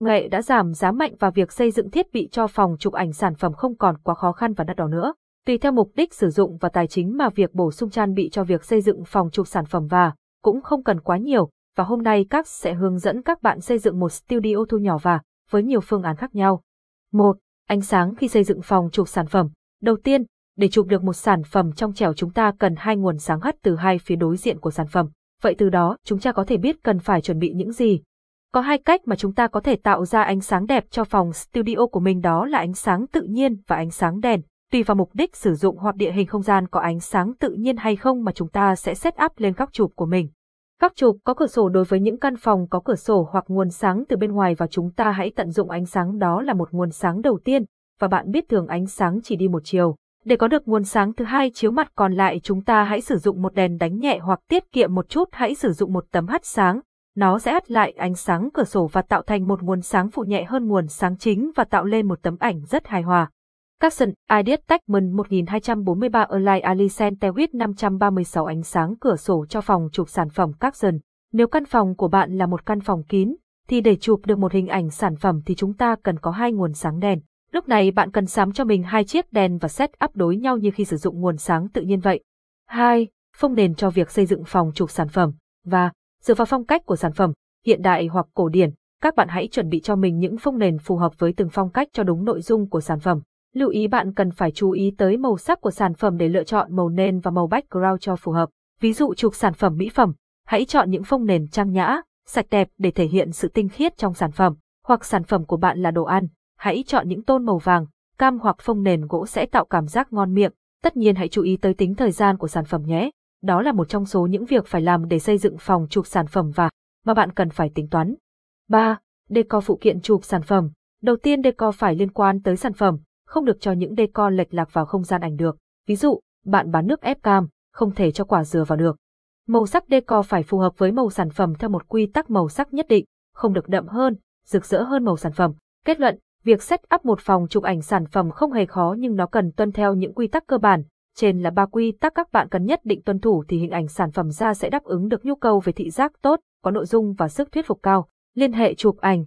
nghệ đã giảm giá mạnh và việc xây dựng thiết bị cho phòng chụp ảnh sản phẩm không còn quá khó khăn và đắt đỏ nữa. Tùy theo mục đích sử dụng và tài chính mà việc bổ sung trang bị cho việc xây dựng phòng chụp sản phẩm và cũng không cần quá nhiều, và hôm nay các sẽ hướng dẫn các bạn xây dựng một studio thu nhỏ và với nhiều phương án khác nhau. 1. Ánh sáng khi xây dựng phòng chụp sản phẩm. Đầu tiên, để chụp được một sản phẩm trong trẻo chúng ta cần hai nguồn sáng hắt từ hai phía đối diện của sản phẩm. Vậy từ đó, chúng ta có thể biết cần phải chuẩn bị những gì. Có hai cách mà chúng ta có thể tạo ra ánh sáng đẹp cho phòng studio của mình đó là ánh sáng tự nhiên và ánh sáng đèn. Tùy vào mục đích sử dụng hoặc địa hình không gian có ánh sáng tự nhiên hay không mà chúng ta sẽ set up lên góc chụp của mình. Góc chụp có cửa sổ đối với những căn phòng có cửa sổ hoặc nguồn sáng từ bên ngoài và chúng ta hãy tận dụng ánh sáng đó là một nguồn sáng đầu tiên, và bạn biết thường ánh sáng chỉ đi một chiều. Để có được nguồn sáng thứ hai chiếu mặt còn lại chúng ta hãy sử dụng một đèn đánh nhẹ hoặc tiết kiệm một chút hãy sử dụng một tấm hắt sáng. Nó sẽ hắt lại ánh sáng cửa sổ và tạo thành một nguồn sáng phụ nhẹ hơn nguồn sáng chính và tạo lên một tấm ảnh rất hài hòa. Capson, Ideas Techman 1243 Align Alicent Tewit 536 ánh sáng cửa sổ cho phòng chụp sản phẩm Capson. Nếu căn phòng của bạn là một căn phòng kín, thì để chụp được một hình ảnh sản phẩm thì chúng ta cần có hai nguồn sáng đèn. Lúc này bạn cần sắm cho mình hai chiếc đèn và set up đối nhau như khi sử dụng nguồn sáng tự nhiên vậy. 2. Phông nền cho việc xây dựng phòng chụp sản phẩm. Và, dựa vào phong cách của sản phẩm, hiện đại hoặc cổ điển, các bạn hãy chuẩn bị cho mình những phông nền phù hợp với từng phong cách cho đúng nội dung của sản phẩm. Lưu ý bạn cần phải chú ý tới màu sắc của sản phẩm để lựa chọn màu nền và màu background cho phù hợp. Ví dụ chụp sản phẩm mỹ phẩm, hãy chọn những phông nền trang nhã, sạch đẹp để thể hiện sự tinh khiết trong sản phẩm, hoặc sản phẩm của bạn là đồ ăn, hãy chọn những tôn màu vàng, cam hoặc phông nền gỗ sẽ tạo cảm giác ngon miệng. Tất nhiên hãy chú ý tới tính thời gian của sản phẩm nhé. Đó là một trong số những việc phải làm để xây dựng phòng chụp sản phẩm và mà bạn cần phải tính toán. 3. Decor phụ kiện chụp sản phẩm. Đầu tiên decor phải liên quan tới sản phẩm, không được cho những decor lệch lạc vào không gian ảnh được. Ví dụ, bạn bán nước ép cam, không thể cho quả dừa vào được. Màu sắc decor phải phù hợp với màu sản phẩm theo một quy tắc màu sắc nhất định, không được đậm hơn, rực rỡ hơn màu sản phẩm. Kết luận, việc set up một phòng chụp ảnh sản phẩm không hề khó nhưng nó cần tuân theo những quy tắc cơ bản. Trên là ba quy tắc các bạn cần nhất định tuân thủ thì hình ảnh sản phẩm ra sẽ đáp ứng được nhu cầu về thị giác tốt, có nội dung và sức thuyết phục cao. Liên hệ chụp ảnh